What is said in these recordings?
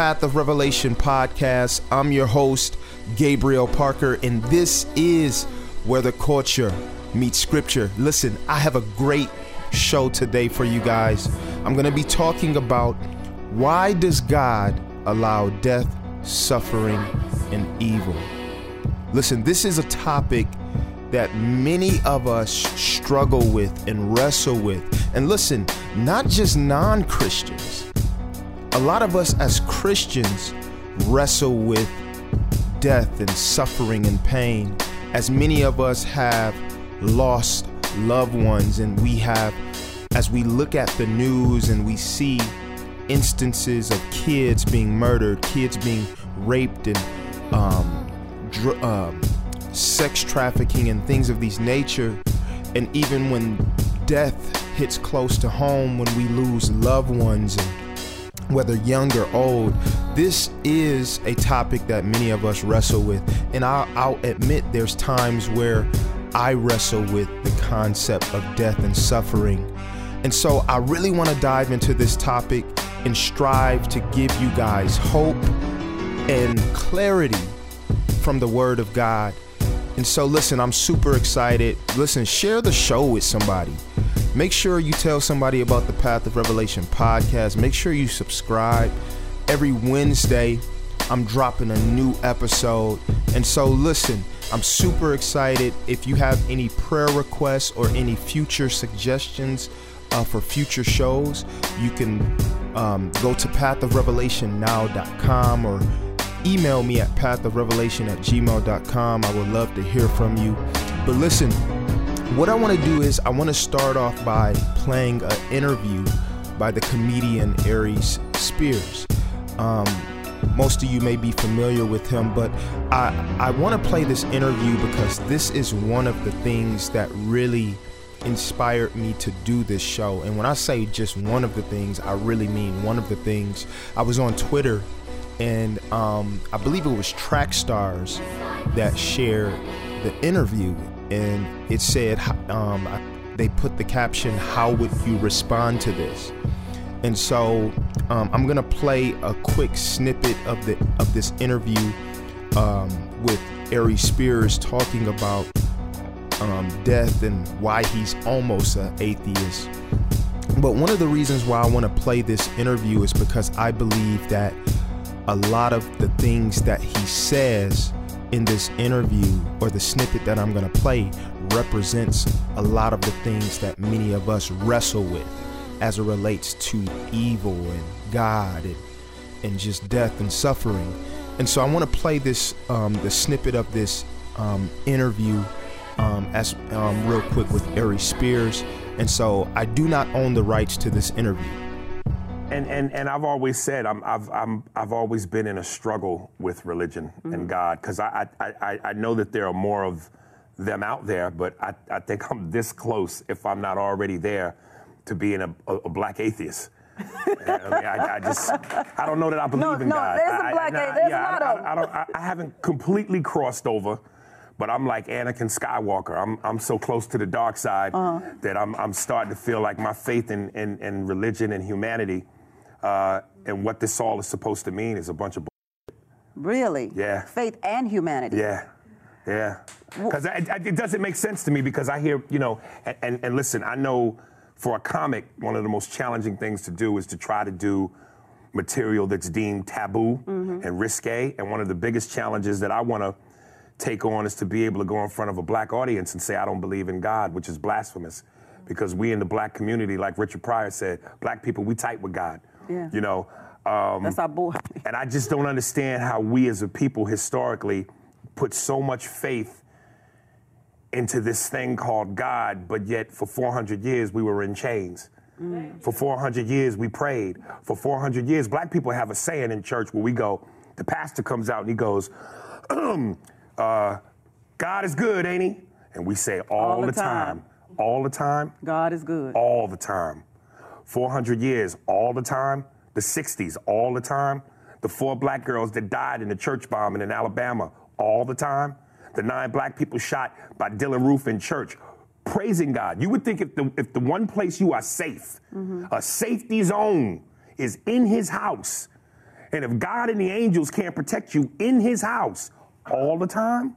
Path of Revelation podcast. I'm your host, Gabriel Parker, and this is where the culture meets scripture. Listen, I have a great show today for you guys. I'm going to be talking about why does God allow death, suffering, and evil? Listen, this is a topic that many of us struggle with and wrestle with. And listen, not just non Christians, a lot of us as Christians wrestle with death and suffering and pain, as many of us have lost loved ones, and we have, as we look at the news and we see instances of kids being murdered, kids being raped, and um, dr- um, sex trafficking, and things of these nature, and even when death hits close to home, when we lose loved ones, and whether young or old, this is a topic that many of us wrestle with. And I'll, I'll, admit there's times where I wrestle with the concept of death and suffering. And so I really want to dive into this topic and strive to give you guys hope and clarity from the Word of God. And so, listen, I'm super excited. Listen, share the show with somebody. Make sure you tell somebody about the Path of Revelation podcast. Make sure you subscribe. Every Wednesday, I'm dropping a new episode. And so, listen, I'm super excited. If you have any prayer requests or any future suggestions uh, for future shows, you can um, go to pathofrevelationnow.com or email me at pathofrevelation at gmail.com. I would love to hear from you. But listen, what I want to do is I want to start off by playing an interview by the comedian Aries Spears. Um, most of you may be familiar with him, but I, I want to play this interview because this is one of the things that really inspired me to do this show. And when I say just one of the things, I really mean one of the things. I was on Twitter and um, I believe it was Track Stars that shared the interview, and it said um, they put the caption, "How would you respond to this?" And so um, I'm gonna play a quick snippet of the of this interview um, with Aries Spears talking about um, death and why he's almost an atheist. But one of the reasons why I want to play this interview is because I believe that a lot of the things that he says in this interview or the snippet that I'm going to play represents a lot of the things that many of us wrestle with as it relates to evil and God and, and just death and suffering. And so I want to play this um, the snippet of this um, interview um, as um, real quick with Aries Spears. And so I do not own the rights to this interview. And, and, and I've always said I'm, I've, I'm, I've always been in a struggle with religion mm-hmm. and God because I, I, I, I know that there are more of them out there, but I, I think I'm this close, if I'm not already there, to being a, a, a black atheist. I, mean, I, I, just, I don't know that I believe no, in no, God. There's a black atheist. There's yeah, a lot of I, don't, I haven't completely crossed over, but I'm like Anakin Skywalker. I'm, I'm so close to the dark side uh-huh. that I'm, I'm starting to feel like my faith in, in, in religion and humanity uh, and what this all is supposed to mean is a bunch of bullshit. Really? Yeah. Faith and humanity. Yeah. Yeah. Because it doesn't make sense to me because I hear, you know, and, and, and listen, I know for a comic, one of the most challenging things to do is to try to do material that's deemed taboo mm-hmm. and risque. And one of the biggest challenges that I want to take on is to be able to go in front of a black audience and say, I don't believe in God, which is blasphemous. Because we in the black community, like Richard Pryor said, black people, we tight with God. Yeah. You know, um, that's our boy. and I just don't understand how we as a people historically put so much faith into this thing called God, but yet for 400 years we were in chains. Mm. For 400 years we prayed. For 400 years, black people have a saying in church where we go, the pastor comes out and he goes, uh, God is good, ain't he? And we say all, all the, the time. time. All the time. God is good. All the time. 400 years, all the time. the 60s all the time, the four black girls that died in the church bombing in Alabama all the time, the nine black people shot by Dylann Roof in church, praising God. You would think if the, if the one place you are safe, mm-hmm. a safety zone, is in his house, and if God and the angels can't protect you in his house all the time,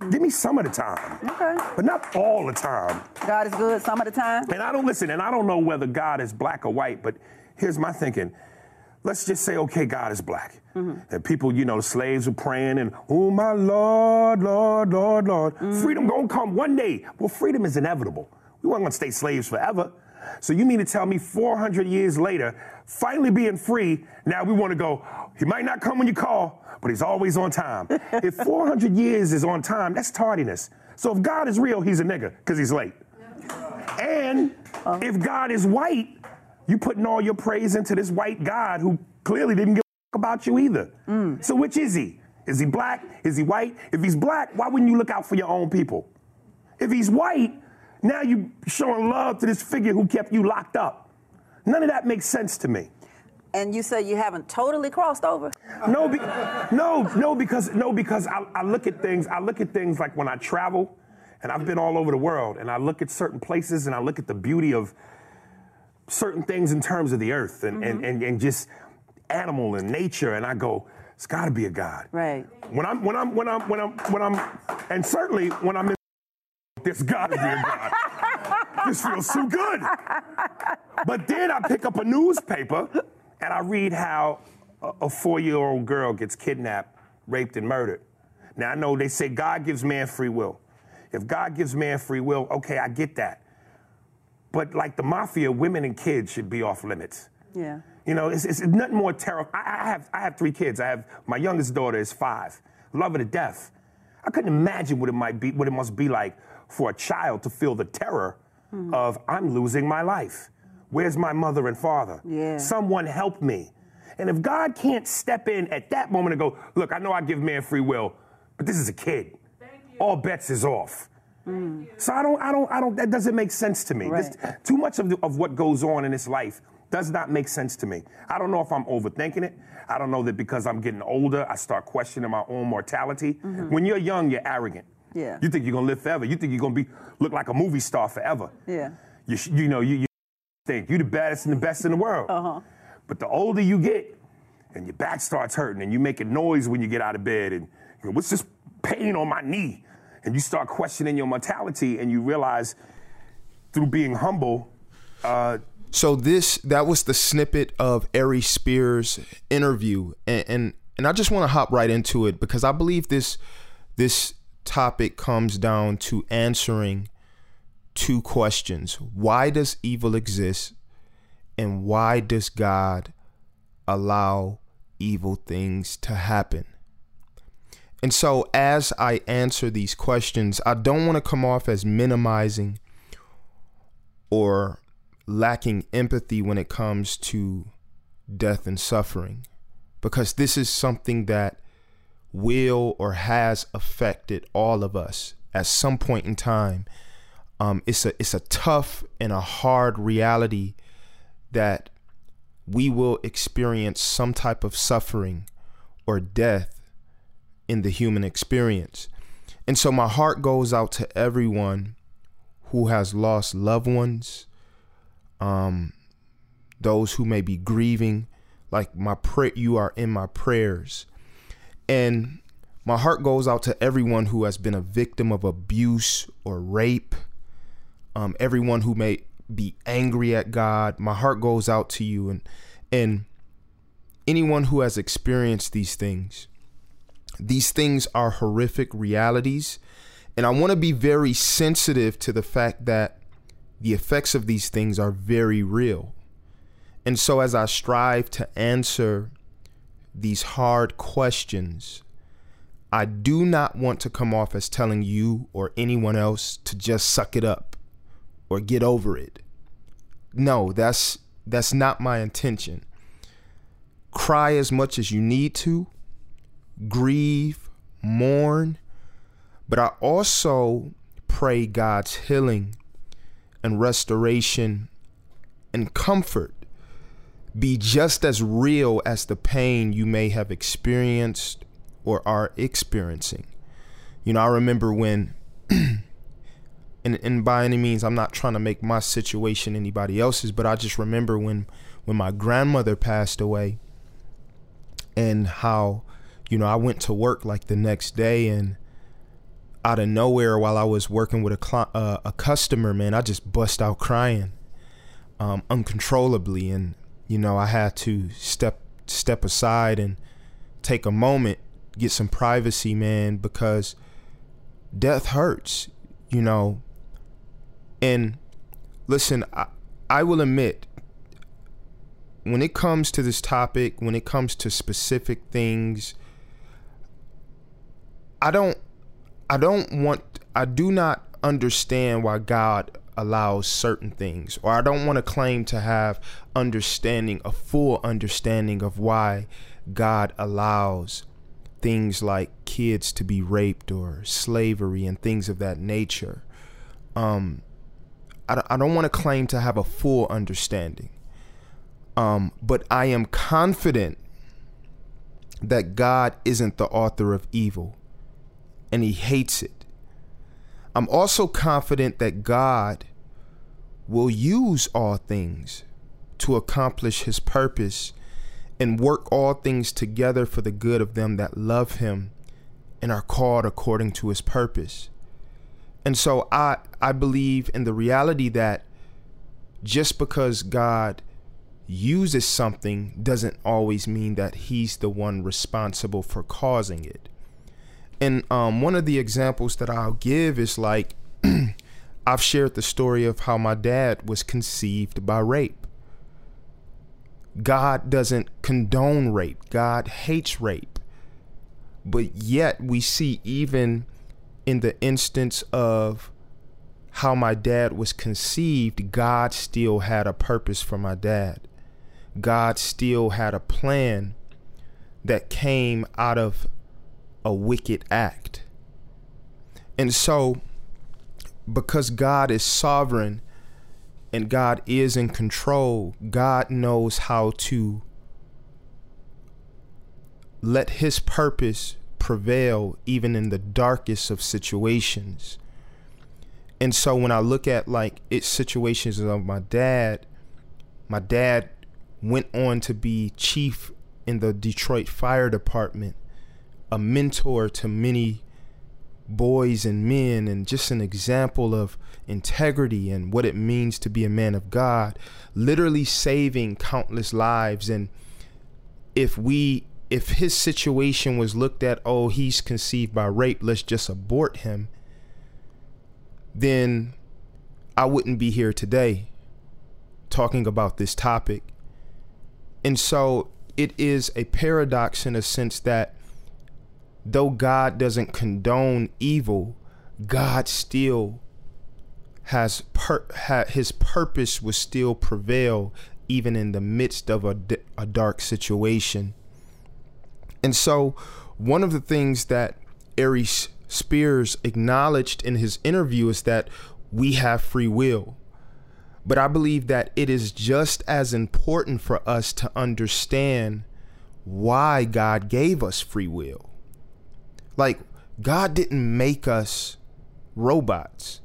Mm. give me some of the time, Okay. but not all the time. God is good some of the time. And I don't listen, and I don't know whether God is black or white, but here's my thinking. Let's just say, okay, God is black. Mm-hmm. And people, you know, slaves were praying and, oh my Lord, Lord, Lord, Lord. Mm-hmm. Freedom gonna come one day. Well, freedom is inevitable. We weren't gonna stay slaves forever. So you mean to tell me 400 years later, finally being free, now we wanna go, he might not come when you call, but he's always on time. if 400 years is on time, that's tardiness. So if God is real, he's a nigga, because he's late. And if God is white, you putting all your praise into this white God who clearly didn't give a fuck about you either. Mm. So which is he? Is he black? Is he white? If he's black, why wouldn't you look out for your own people? If he's white, now you showing love to this figure who kept you locked up. None of that makes sense to me. And you say you haven't totally crossed over. No, be, no, no, because no, because I, I look at things. I look at things like when I travel, and I've been all over the world, and I look at certain places, and I look at the beauty of certain things in terms of the earth, and and, mm-hmm. and, and just animal and nature, and I go, it's got to be a God. Right. When I'm when I'm when I'm when I'm when I'm, and certainly when I'm in, there's got to be a God. this feels so good. But then I pick up a newspaper and I read how a, a four year old girl gets kidnapped, raped, and murdered. Now, I know they say God gives man free will. If God gives man free will, okay, I get that. But like the mafia, women and kids should be off limits. Yeah. You know, it's, it's nothing more terrible. I, I have I have three kids. I have my youngest daughter is five. Love her to death. I couldn't imagine what it might be, what it must be like for a child to feel the terror hmm. of I'm losing my life. Where's my mother and father? Yeah. Someone help me. And if God can't step in at that moment and go, look, I know I give man free will, but this is a kid. All bets is off. So I don't, I don't, I don't. That doesn't make sense to me. This- too much of, the, of what goes on in this life does not make sense to me. I don't know if I'm overthinking it. I don't know that because I'm getting older, I start questioning my own mortality. Mm-hmm. When you're young, you're arrogant. Yeah. You think you're gonna live forever. You think you're gonna be look like a movie star forever. Yeah. You, sh- you know, you, you think you're the baddest and the best in the world. Uh-huh. But the older you get, and your back starts hurting, and you making noise when you get out of bed, and you know, what's this pain on my knee? And you start questioning your mortality, and you realize through being humble, uh, So this that was the snippet of Ari Spears' interview, and and, and I just want to hop right into it because I believe this this topic comes down to answering two questions: Why does evil exist, and why does God allow evil things to happen? And so, as I answer these questions, I don't want to come off as minimizing or lacking empathy when it comes to death and suffering because this is something that will or has affected all of us at some point in time um, it's a it's a tough and a hard reality that we will experience some type of suffering or death in the human experience. And so my heart goes out to everyone who has lost loved ones um, those who may be grieving like my prayer you are in my prayers. And my heart goes out to everyone who has been a victim of abuse or rape um, everyone who may be angry at god my heart goes out to you. And and anyone who has experienced these things these things are horrific realities. And i want to be very sensitive to the fact that the effects of these things are very real. And so, as I strive to answer these hard questions, I do not want to come off as telling you or anyone else to just suck it up or get over it. No, that's that's not my intention. Cry as much as you need to, grieve, mourn, but I also pray God's healing and restoration and comfort be just as real as the pain you may have experienced or are experiencing. You know, I remember when, and, and by any means, I'm not trying to make my situation anybody else's, but I just remember when, when my grandmother passed away and how, you know, I went to work like the next day and out of nowhere while I was working with a, uh, a customer, man, I just bust out crying um, uncontrollably. And, you know, I had to step step aside and take a moment, get some privacy, man, because death hurts, you know. And listen, I, I will admit, when it comes to this topic, when it comes to specific things, I don't I don't want I do not understand why God allows certain things or I don't want to claim to have understanding a full understanding of why God allows things like kids to be raped or slavery and things of that nature. Um I, I don't want to claim to have a full understanding. Um but I am confident that God isn't the author of evil and he hates it. I'm also confident that God will use all things to accomplish his purpose and work all things together for the good of them that love him and are called according to his purpose. And so I I believe in the reality that just because God uses something doesn't always mean that he's the one responsible for causing it and um, one of the examples that I'll give is like I've shared the story of how my dad was conceived by rape. God doesn't condone rape. God hates rape. But yet we see even in the instance of how my dad was conceived, God still had a purpose for my dad. God still had a plan that came out of a wicked act. And so, because God is sovereign and God is in control, God knows how to let his purpose prevail even in the darkest of situations. And so when I look at like it's situations of my dad, my dad went on to be chief in the Detroit Fire Department a mentor to many boys and men and just an example of integrity and what it means to be a man of God, literally saving countless lives. And if we, if his situation was looked at, oh, he's conceived by rape, let's just abort him, then I wouldn't be here today talking about this topic. And so it is a paradox in a sense that though God doesn't condone evil, God still has per- ha- his purpose will still prevail even in the midst of a, a dark situation. And so, one of the things that Aries Spears acknowledged in his interview is that we have free will. But I believe that it is just as important for us to understand why God gave us free will. Like, God didn't make us robots.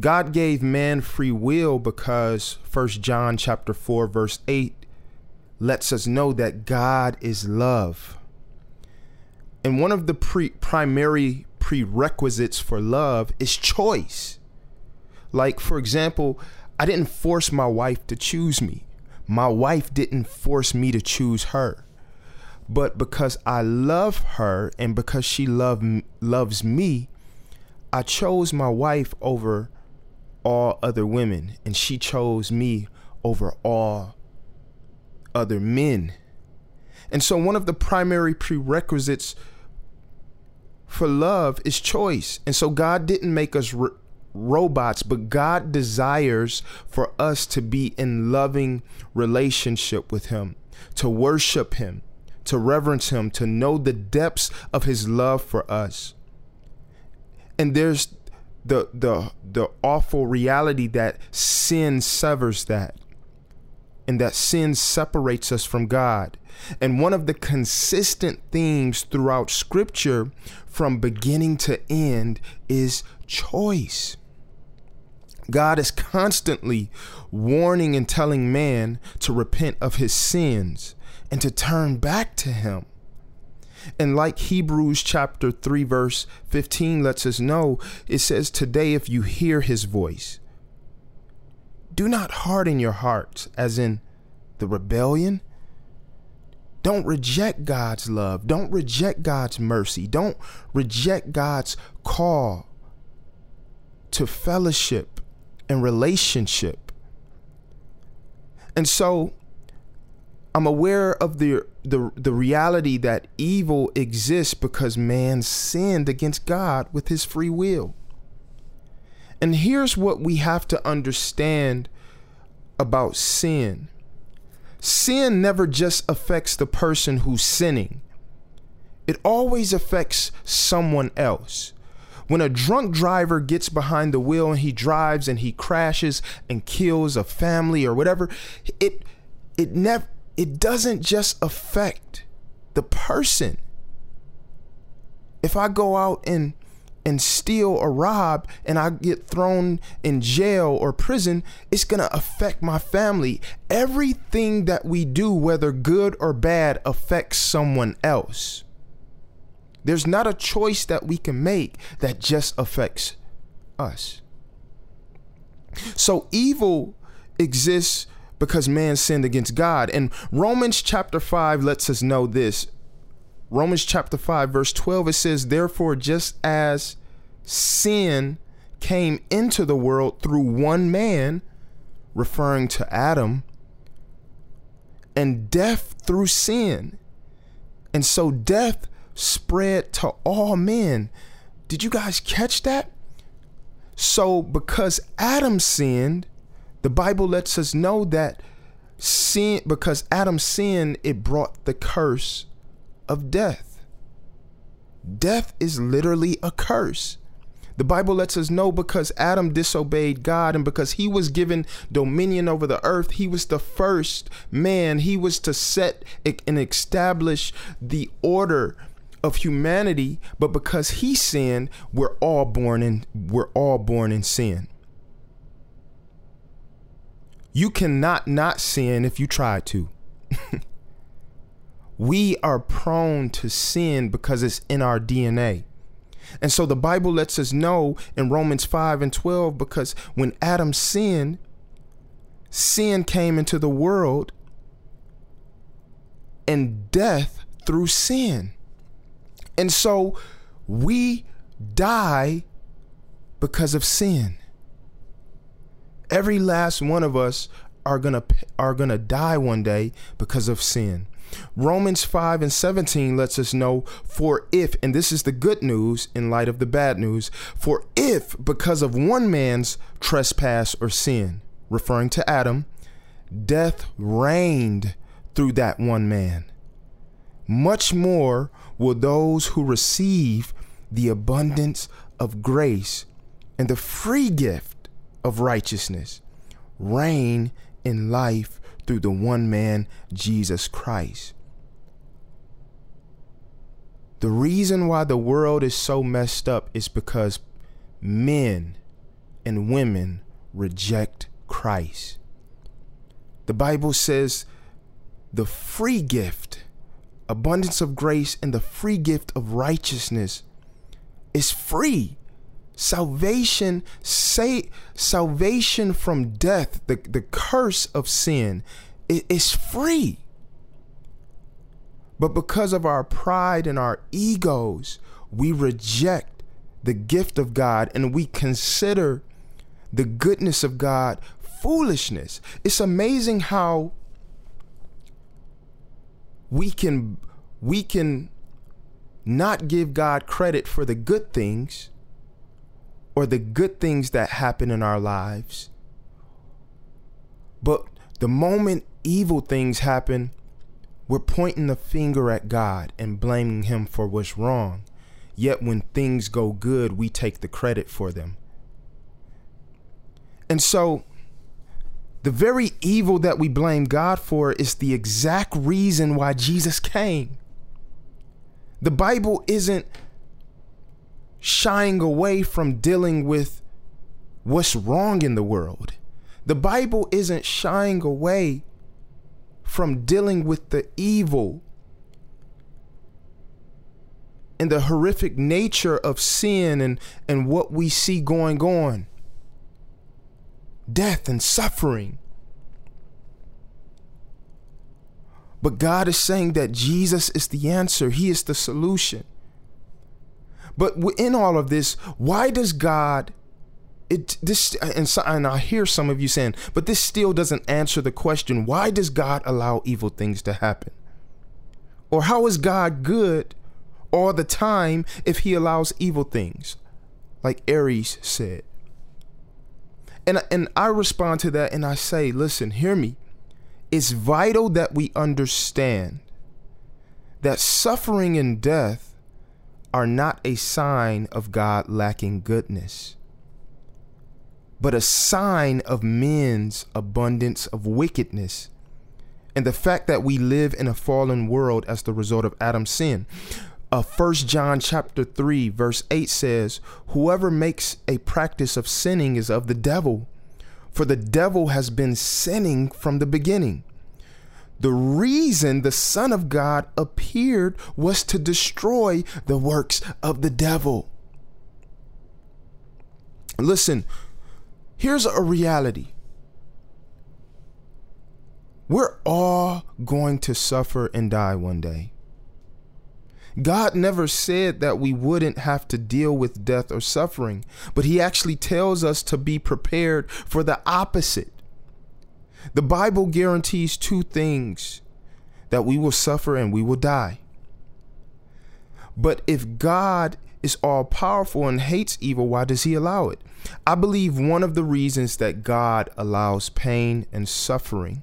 God gave man free will because First John chapter 4 verse 8 lets us know that God is love. And one of the pre- primary prerequisites for love is choice. Like for example, I didn't force my wife to choose me. My wife didn't force me to choose her but because I love her and because she love loves me, I chose my wife over all other women and she chose me over all other men. And so one of the primary prerequisites for love is choice. And so God didn't make us robots, but God desires for us to be in loving relationship with him, to worship him, to reverence him, to know the depths of his love for us. And there's the the the awful reality that sin severs that. And that sin separates us from God. And one of the consistent themes throughout scripture from beginning to end is choice. God is constantly warning and telling man to repent of his sins and to turn back to him. And like Hebrews chapter 3 verse 15 lets us know, it says today if you hear his voice, do not harden your hearts as in the rebellion. Don't reject God's love. Don't reject God's mercy. Don't reject God's call to fellowship and relationship. And so I'm aware of the, the the reality that evil exists because man sinned against God with his free will. And here's what we have to understand about sin. Sin never just affects the person who's sinning. It always affects someone else. When a drunk driver gets behind the wheel and he drives and he crashes and kills a family or whatever, it it never it doesn't just affect the person. If I go out and and steal or rob and I get thrown in jail or prison, it's going to affect my family. Everything that we do, whether good or bad, affects someone else. There's not a choice that we can make that just affects us. So evil exists because man sinned against God. And Romans chapter 5 lets us know this. Romans chapter 5, verse 12, it says, Therefore, just as sin came into the world through one man, referring to Adam, and death through sin. And so death spread to all men. Did you guys catch that? So, because Adam sinned, the Bible lets us know that sin, because Adam sinned, it brought the curse of death. Death is literally a curse. The Bible lets us know because Adam disobeyed God and because he was given dominion over the earth, he was the first man. He was to set and establish the order of humanity, but because he sinned, we're all born in we're all born in sin. You cannot not sin if you try to. we are prone to sin because it's in our DNA. And so the Bible lets us know in Romans 5 and 12 because when Adam sinned, sin came into the world and death through sin. And so we die because of sin. Every last one of us are going to are going to die one day because of sin. Romans 5 and 17 lets us know for if and this is the good news in light of the bad news, for if because of one man's trespass or sin, referring to Adam, death reigned through that one man, much more will those who receive the abundance of grace and the free gift of righteousness reign in life through the one man, Jesus Christ. The reason why the world is so messed up is because men and women reject Christ. The Bible says the free gift abundance of grace and the free gift of righteousness is free. Salvation, say salvation from death, the, the curse of sin, it is free. But because of our pride and our egos, we reject the gift of God and we consider the goodness of God foolishness. It's amazing how we can we can not give God credit for the good things or the good things that happen in our lives. But the moment evil things happen, we're pointing the finger at God and blaming Him for what's wrong. Yet when things go good, we take the credit for them. And so The very evil that we blame God for is the exact reason why Jesus came. The Bible isn't shying away from dealing with what's wrong in the world. The Bible isn't shying away from dealing with the evil and the horrific nature of sin and, and what we see going on death and suffering. But God is saying that Jesus is the answer, He is the solution. But in all of this, why does God? It this and, so, and I hear some of you saying, but this still doesn't answer the question: Why does God allow evil things to happen? Or how is God good all the time if He allows evil things, like Aries said? And and I respond to that and I say, listen, hear me. It's vital that we understand that suffering and death are not a sign of God lacking goodness, but a sign of men's abundance of wickedness and the fact that we live in a fallen world as the result of Adam's sin. Uh, 1 John chapter 3 verse 8 says, "Whoever makes a practice of sinning is of the devil, for the devil has been sinning from the beginning." The reason the Son of God appeared was to destroy the works of the devil. Listen, here's a reality. We're all going to suffer and die one day. God never said that we wouldn't have to deal with death or suffering, but He actually tells us to be prepared for the opposite. The Bible guarantees two things that we will suffer and we will die. But if God is all powerful and hates evil, why does he allow it? I believe one of the reasons that God allows pain and suffering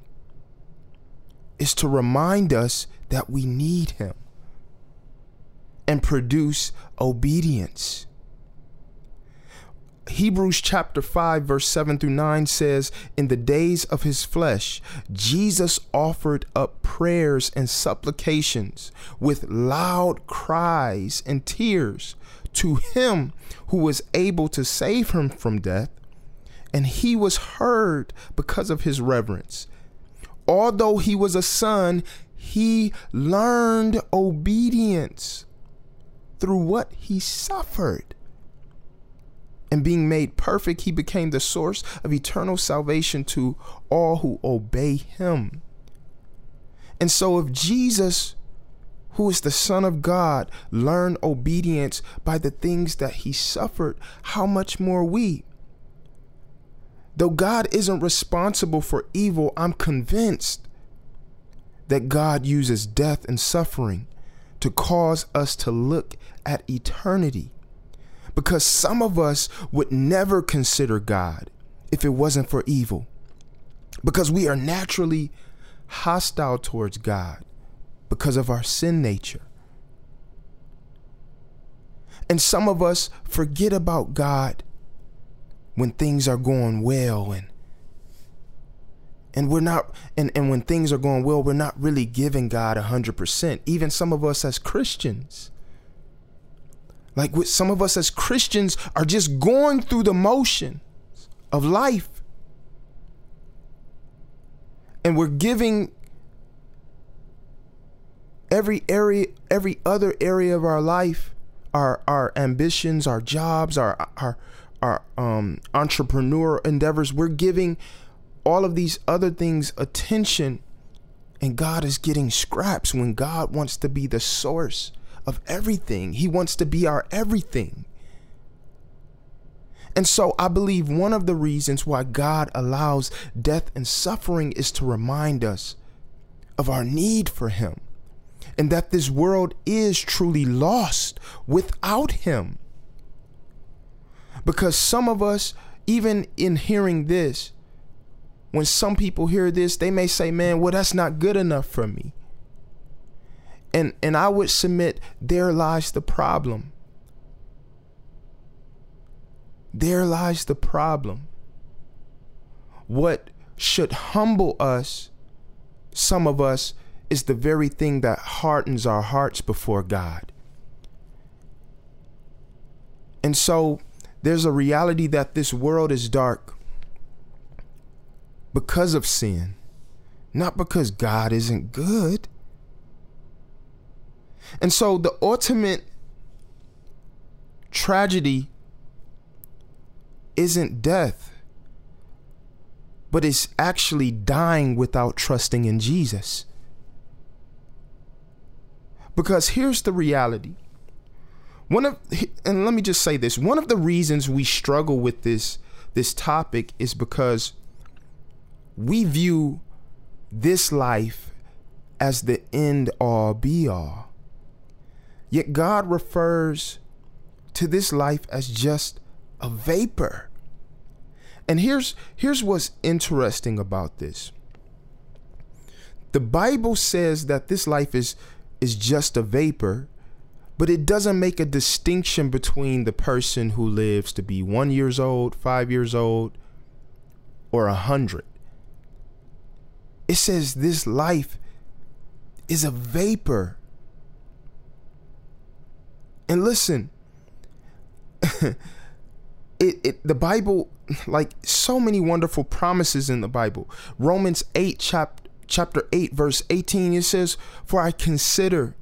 is to remind us that we need him and produce obedience. Hebrews chapter 5, verse 7 through 9 says, In the days of his flesh, Jesus offered up prayers and supplications with loud cries and tears to him who was able to save him from death, and he was heard because of his reverence. Although he was a son, he learned obedience through what he suffered and being made perfect, he became the source of eternal salvation to all who obey him. And so, if Jesus, who is the Son of God, learned obedience by the things that he suffered, how much more we? Though God isn't responsible for evil, I'm convinced that God uses death and suffering to cause us to look at eternity because some of us would never consider God if it wasn't for evil. Because we are naturally hostile towards God because of our sin nature. And some of us forget about God when things are going well and and we're not and, and when things are going well, we're not really giving God a hundred percent. Even some of us as Christians. Like with some of us as Christians are just going through the motions of life. And we're giving every area every other area of our life, our our ambitions, our jobs, our our our um entrepreneur endeavors, we're giving all of these other things attention and God is getting scraps when God wants to be the source of everything. He wants to be our everything. And so I believe one of the reasons why God allows death and suffering is to remind us of our need for Him and that this world is truly lost without Him. Because some of us, even in hearing this, when some people hear this, they may say, man, well, that's not good enough for me. And and I would submit there lies the problem. There lies the problem. What should humble us, some of us, is the very thing that hardens our hearts before God. And so there's a reality that this world is dark because of sin, not because God isn't good. And so the ultimate tragedy isn't death, but it's actually dying without trusting in Jesus. Because here's the reality. One of and let me just say this, one of the reasons we struggle with this this topic is because we view this life as the end all be all. Yet God refers to this life as just a vapor. And here's here's what's interesting about this. The Bible says that this life is is just a vapor, but it doesn't make a distinction between the person who lives to be 1 years old, 5 years old, or a 100. It says this life is a vapor. And listen, it, it the Bible like so many wonderful promises in the Bible. Romans 8 chapter chapter 8 verse 18 it says for I consider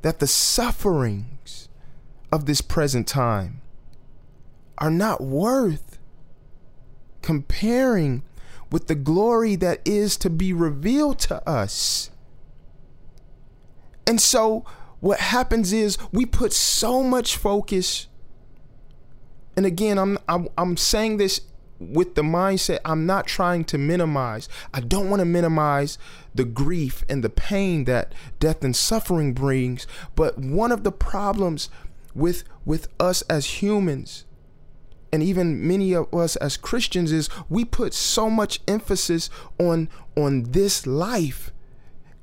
that the sufferings of this present time are not worth comparing with the glory that is to be revealed to us. And so what happens is we put so much focus and again I'm I'm, I'm saying this with the mindset I'm not trying to minimize. I don't want to minimize the grief and the pain that death and suffering brings, but one of the problems with with us as humans and even many of us as Christians is we put so much emphasis on on this life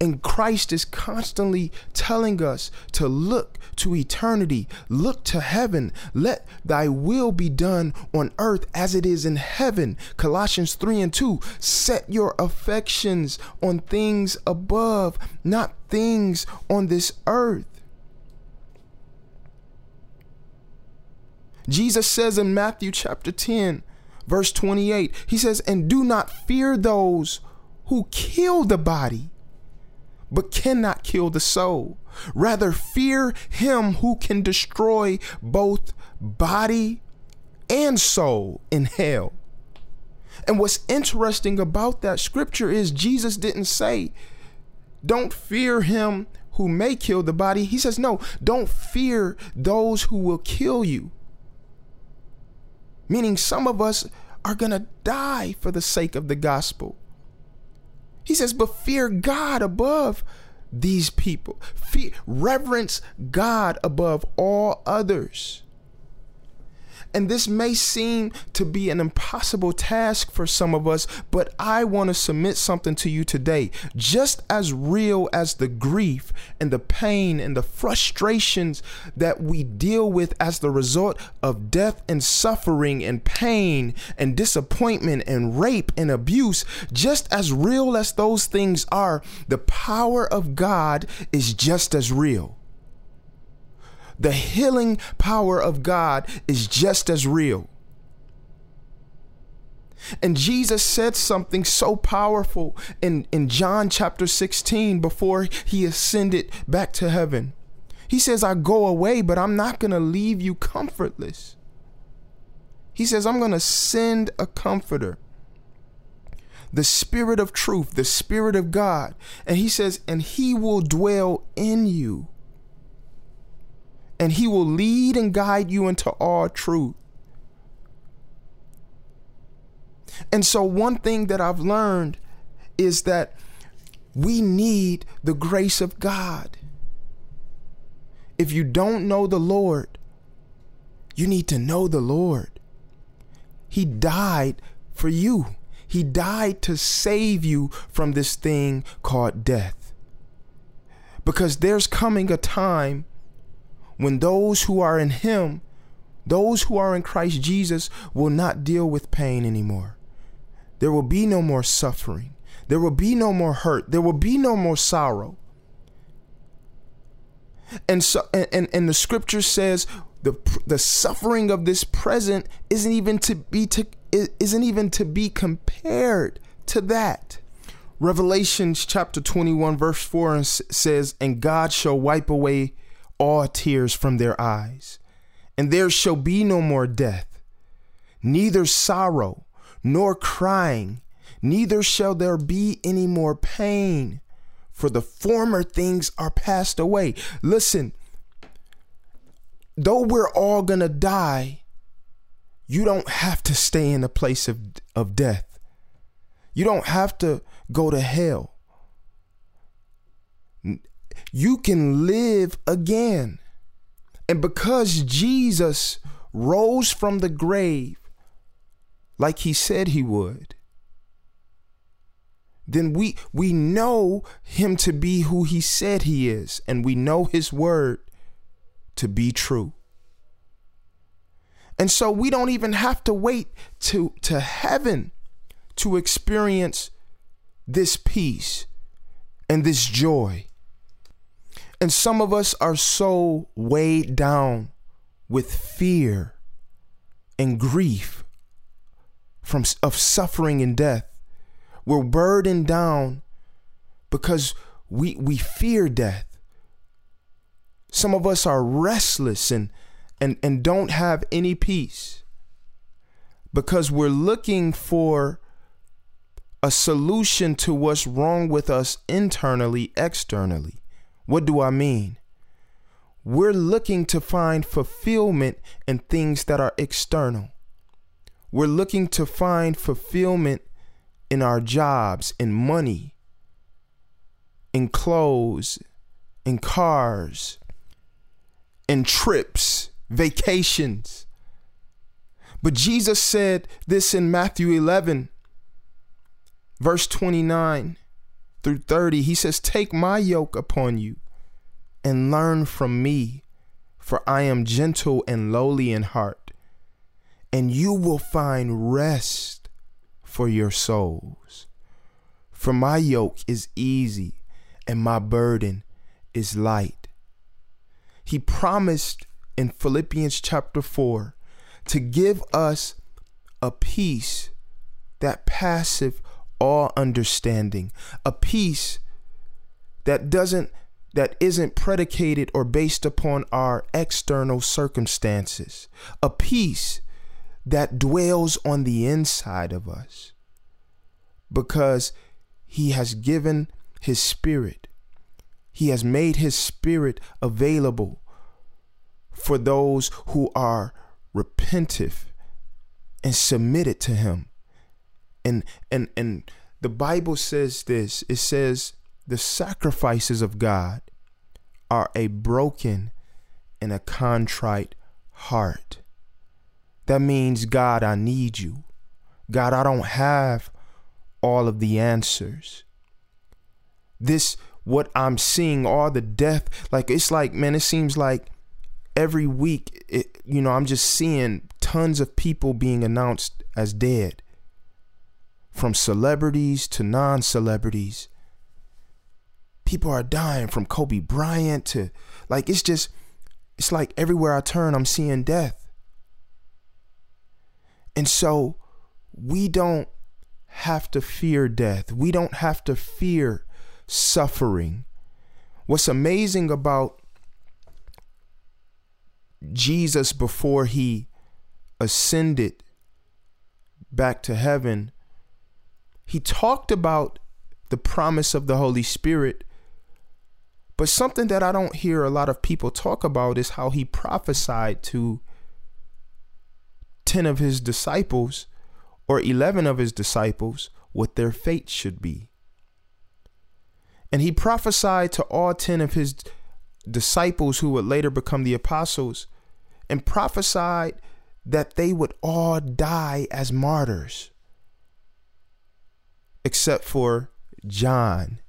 and Christ is constantly telling us to look to eternity, look to heaven. Let thy will be done on earth as it is in heaven. Colossians 3 and 2. Set your affections on things above, not things on this earth. Jesus says in Matthew chapter 10, verse 28, he says, And do not fear those who kill the body but cannot kill the soul. Rather, fear him who can destroy both body and soul in hell. And what's interesting about that scripture is Jesus didn't say, don't fear him who may kill the body. He says, no, don't fear those who will kill you. Meaning, some of us are going to die for the sake of the gospel. He says, but fear God above these people. Reverence God above all others. And this may seem to be an impossible task for some of us, but I want to submit something to you today. Just as real as the grief and the pain and the frustrations that we deal with as the result of death and suffering and pain and disappointment and rape and abuse, just as real as those things are, the power of God is just as real the healing power of God is just as real. And Jesus said something so powerful in, in John chapter 16 before he ascended back to heaven. He says, I go away, but I'm not going to leave you comfortless. He says, I'm going to send a comforter, the Spirit of truth, the Spirit of God. And he says, and he will dwell in you and he will lead and guide you into all truth. And so, one thing that I've learned is that we need the grace of God. If you don't know the Lord, you need to know the Lord. He died for you, He died to save you from this thing called death. Because there's coming a time when those who are in Him, those who are in Christ Jesus, will not deal with pain anymore. There will be no more suffering. There will be no more hurt. There will be no more sorrow. And so and, and, the scripture says the the suffering of this present isn't even to be to isn't even to be compared to that. Revelations chapter 21 verse 4 says, "And God shall wipe away all tears from their eyes, and there shall be no more death, neither sorrow, nor crying, neither shall there be any more pain, for the former things are passed away." Listen, though we're all to die, you don't have to stay in a place of of death. You don't have to go to hell. You can live again. And because Jesus rose from the grave like he said he would, then we we know him to be who he said he is and we know his word to be true. And so we don't even have to wait to to heaven to experience this peace and this joy. And some of us are so weighed down with fear and grief from of suffering and death. We're burdened down because we we fear death. Some of us are restless and and and don't have any peace because we're looking for a solution to what's wrong with us internally, externally. What do I mean? We're looking to find fulfillment in things that are external. We're looking to find fulfillment in our jobs, in money, in clothes, in cars, in trips, vacations. But Jesus said this in Matthew 11 verse 29 through 30, he says, Take my yoke upon you and learn from me, for I am gentle and lowly in heart, and you will find rest for your souls. For my yoke is easy and my burden is light. He promised in Philippians chapter 4 to give us a peace that passeth all understanding, a peace that doesn't that isn't predicated or based upon our external circumstances, a peace that dwells on the inside of us because he has given his spirit. He has made his spirit available for those who are repentive and submitted to him and and and the bible says this. It says the sacrifices of god are a broken and a contrite heart. That means god i need you. God i don't have all of the answers. This what i'm seeing all the death like it's like man it seems like every week it, you know i'm just seeing tons of people being announced as dead from celebrities to non celebrities. People are dying from Kobe Bryant to like it's just it's like everywhere I turn I'm seeing death. And so we don't have to fear death. We don't have to fear suffering. What's amazing about Jesus before he ascended back to heaven he talked about the promise of the Holy Spirit. But something that I don't hear a lot of people talk about is how he prophesied to 10 of his disciples or 11 of his disciples what their fate should be. And he prophesied to all 10 of his disciples who would later become the apostles and prophesied that they would all die as martyrs except for John,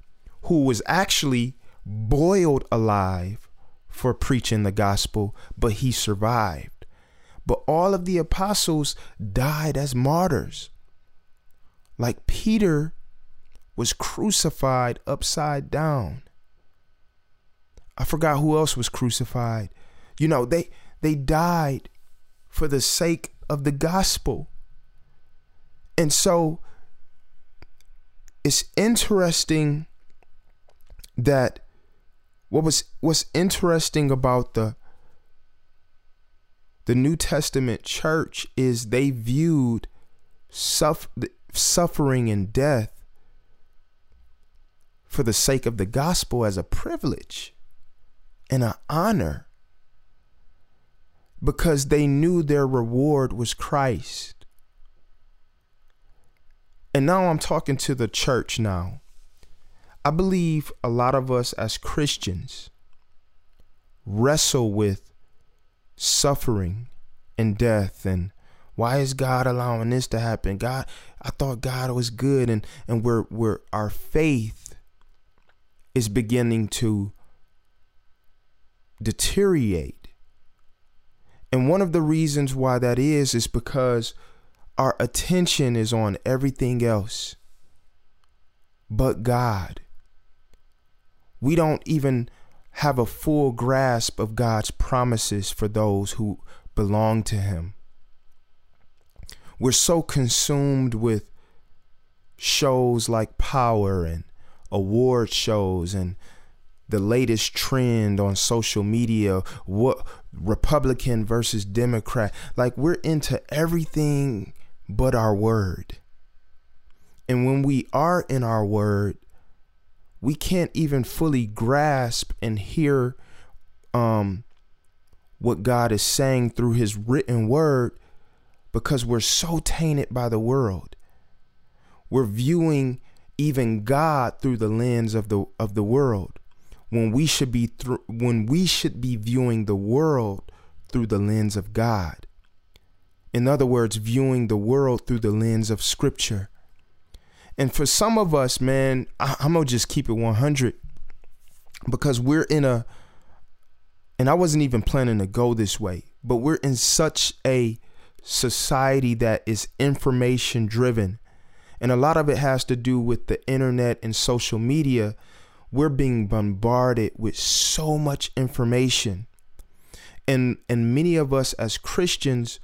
who was actually boiled alive for preaching the gospel, but he survived. But all of the apostles died as martyrs. Like Peter was crucified upside down. I forgot who else was crucified. You know, they they died for the sake of the gospel. And so it's interesting that what was what's interesting about the the New Testament church is they viewed suff- suffering and death for the sake of the gospel as a privilege and an honor because they knew their reward was Christ. And now I'm talking to the church now. I believe a lot of us as Christians wrestle with suffering and death and why is God allowing this to happen? God, I thought God was good and and we're we're our faith is beginning to deteriorate. And one of the reasons why that is is because our attention is on everything else but God. We don't even have a full grasp of God's promises for those who belong to Him. We're so consumed with shows like Power and award shows and the latest trend on social media, what Republican versus Democrat. Like we're into everything but our word. And when we are in our word, we can't even fully grasp and hear um, what God is saying through his written word because we're so tainted by the world. We're viewing even God through the lens of the of the world when we should be through when we should be viewing the world through the lens of God. In other words, viewing the world through the lens of scripture. And for some of us, man, I, I'm gonna just keep it 100 because we're in a, and I wasn't even planning to go this way, but we're in such a society that is information driven. And a lot of it has to do with the internet and social media. We're being bombarded with so much information. And and many of us as Christians,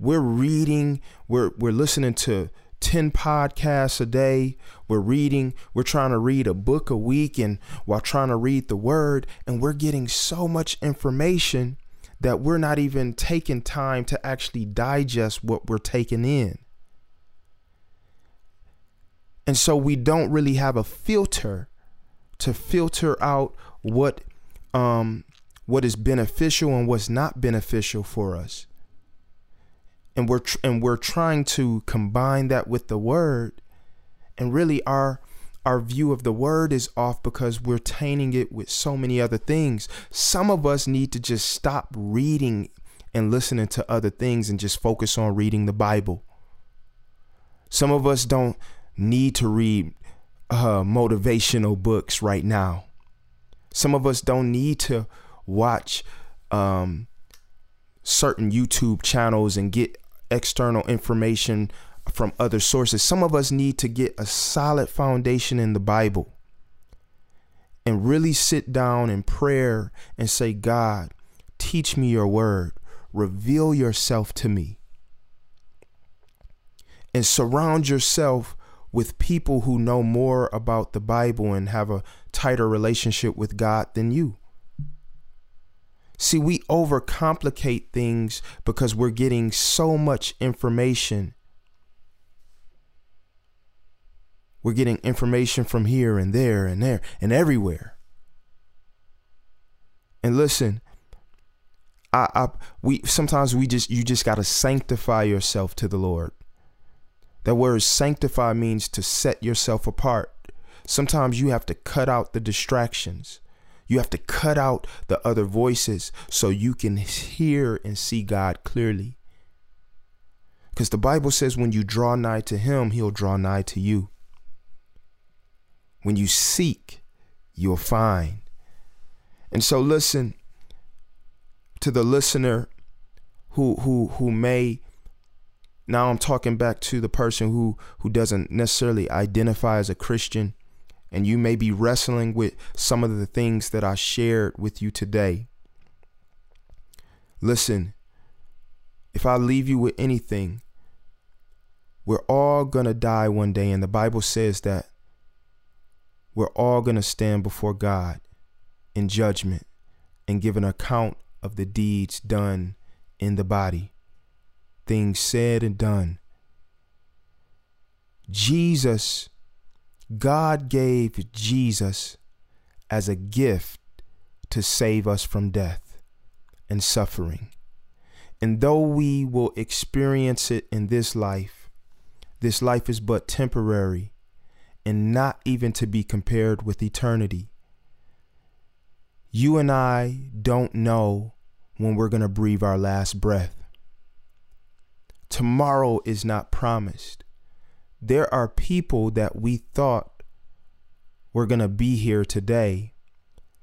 we're reading, we're we're listening to 10 podcasts a day. We're reading, we're trying to read a book a week and while trying to read the word and we're getting so much information that we're not even taking time to actually digest what we're taking in. And so we don't really have a filter to filter out what um what is beneficial and what's not beneficial for us. And we're tr- and we're trying to combine that with the word and really our our view of the word is off because we're tainting it with so many other things. Some of us need to just stop reading and listening to other things and just focus on reading the Bible. Some of us don't need to read uh, motivational books right now. Some of us don't need to watch um, certain YouTube channels and get external information from other sources. Some of us need to get a solid foundation in the Bible and really sit down in prayer and say, God, teach me your word, reveal yourself to me, and surround yourself with people who know more about the Bible and have a tighter relationship with God than you. See, we overcomplicate things because we're getting so much information We're getting information from here and there and there and everywhere. And listen, I, I we sometimes we just you just gotta sanctify yourself to the Lord. That word sanctify means to set yourself apart. Sometimes you have to cut out the distractions. You have to cut out the other voices so you can hear and see God clearly. Because the Bible says when you draw nigh to Him, He'll draw nigh to you. When you seek, you'll find. And so listen to the listener who who who may now I'm talking back to the person who who doesn't necessarily identify as a Christian and you may be wrestling with some of the things that I shared with you today. Listen, if I leave you with anything, we're all going to die one day and the Bible says that we're all going to stand before God in judgment and give an account of the deeds done in the body, things said and done. Jesus, God gave Jesus as a gift to save us from death and suffering. And though we will experience it in this life, this life is but temporary and not even to be compared with eternity. You and I don't know when we're going to breathe our last breath. Tomorrow is not promised. There are people that we thought were going to be here today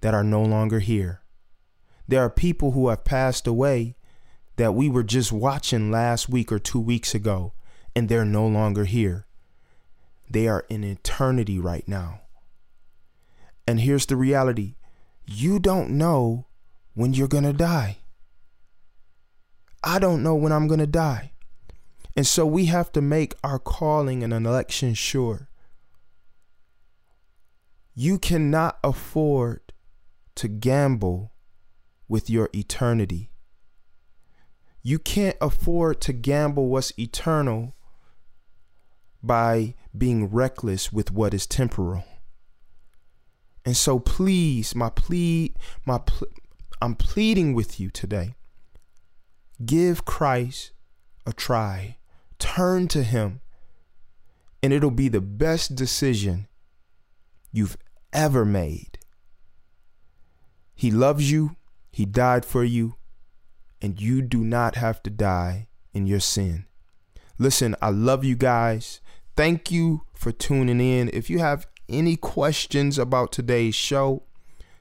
that are no longer here. There are people who have passed away that we were just watching last week or two weeks ago, and they're no longer here. They are in eternity right now. And here's the reality you don't know when you're going to die. I don't know when I'm going to die. And so we have to make our calling and an election sure. You cannot afford to gamble with your eternity. You can't afford to gamble what's eternal by being reckless with what is temporal. And so please, my plea, my pl- I'm pleading with you today. Give Christ a try. Turn to him. And it'll be the best decision you've ever made. He loves you. He died for you. And you do not have to die in your sin. Listen, I love you guys. Thank you for tuning in. If you have any questions about today's show,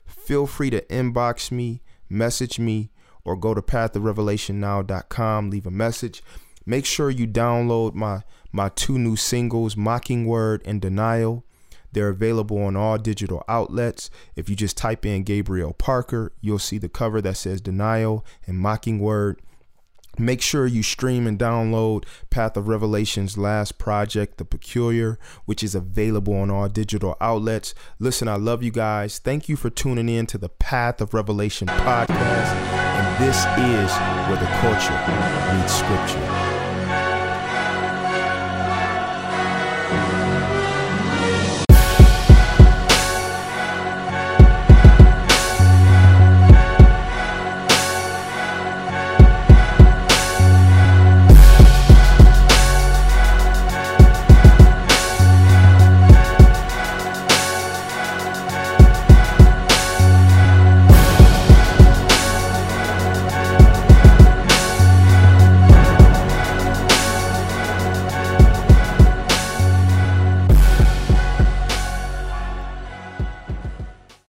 feel free to inbox me, message me, or go to pathofrevelationnow.com, leave a message. Make sure you download my my two new singles, Mocking Word and Denial. They're available on all digital outlets. If you just type in Gabriel Parker, you'll see the cover that says Denial and Mocking Word. Make sure you stream and download Path of Revelation's last project, The Peculiar, which is available on all digital outlets. Listen, I love you guys. Thank you for tuning in to the Path of Revelation podcast. And this is where the culture meets scripture.